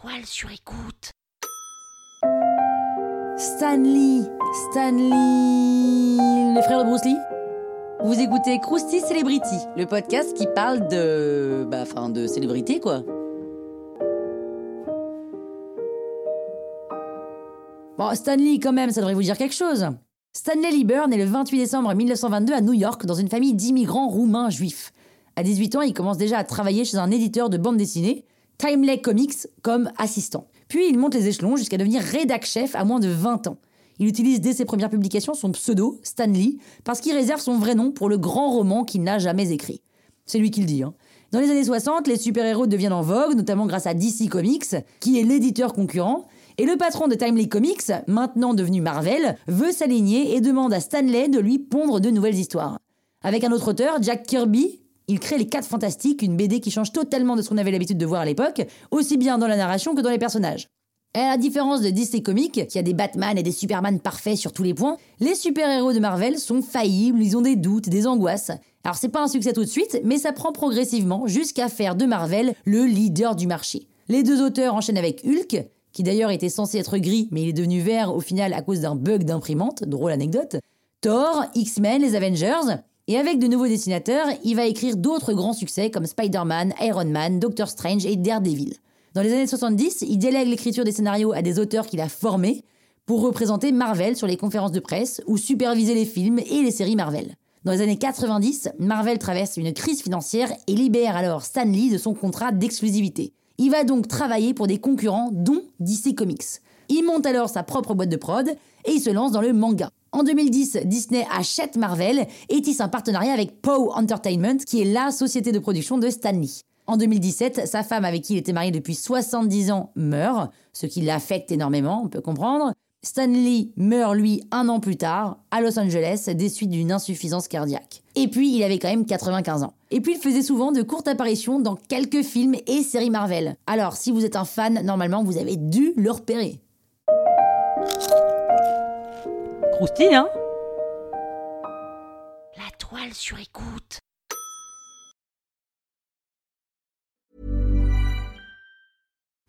toile sur écoute. Stanley, Stanley, les frères de Bruce Lee. Vous écoutez Krusty Celebrity, le podcast qui parle de, bah, enfin, de célébrité quoi. Bon, Stanley quand même, ça devrait vous dire quelque chose. Stanley Lieber est le 28 décembre 1922 à New York dans une famille d'immigrants roumains juifs. À 18 ans, il commence déjà à travailler chez un éditeur de bande dessinée, Timely Comics, comme assistant. Puis il monte les échelons jusqu'à devenir rédac chef à moins de 20 ans. Il utilise dès ses premières publications son pseudo, Stanley, parce qu'il réserve son vrai nom pour le grand roman qu'il n'a jamais écrit. C'est lui qui le dit. Hein. Dans les années 60, les super-héros deviennent en vogue, notamment grâce à DC Comics, qui est l'éditeur concurrent, et le patron de Timely Comics, maintenant devenu Marvel, veut s'aligner et demande à Stanley de lui pondre de nouvelles histoires. Avec un autre auteur, Jack Kirby, il crée Les 4 Fantastiques, une BD qui change totalement de ce qu'on avait l'habitude de voir à l'époque, aussi bien dans la narration que dans les personnages. Et à la différence de DC Comics, qui a des Batman et des Superman parfaits sur tous les points, les super-héros de Marvel sont faillibles, ils ont des doutes, des angoisses. Alors c'est pas un succès tout de suite, mais ça prend progressivement jusqu'à faire de Marvel le leader du marché. Les deux auteurs enchaînent avec Hulk, qui d'ailleurs était censé être gris, mais il est devenu vert au final à cause d'un bug d'imprimante, drôle anecdote. Thor, X-Men, les Avengers, et avec de nouveaux dessinateurs, il va écrire d'autres grands succès comme Spider-Man, Iron Man, Doctor Strange et Daredevil. Dans les années 70, il délègue l'écriture des scénarios à des auteurs qu'il a formés pour représenter Marvel sur les conférences de presse ou superviser les films et les séries Marvel. Dans les années 90, Marvel traverse une crise financière et libère alors Stan Lee de son contrat d'exclusivité. Il va donc travailler pour des concurrents dont DC Comics. Il monte alors sa propre boîte de prod et il se lance dans le manga. En 2010, Disney achète Marvel et tisse un partenariat avec Poe Entertainment, qui est la société de production de Stanley. En 2017, sa femme avec qui il était marié depuis 70 ans meurt, ce qui l'affecte énormément, on peut comprendre. Stanley meurt lui un an plus tard, à Los Angeles, des suites d'une insuffisance cardiaque. Et puis, il avait quand même 95 ans. Et puis, il faisait souvent de courtes apparitions dans quelques films et séries Marvel. Alors, si vous êtes un fan, normalement, vous avez dû le repérer. Hein? La toile sur écoute.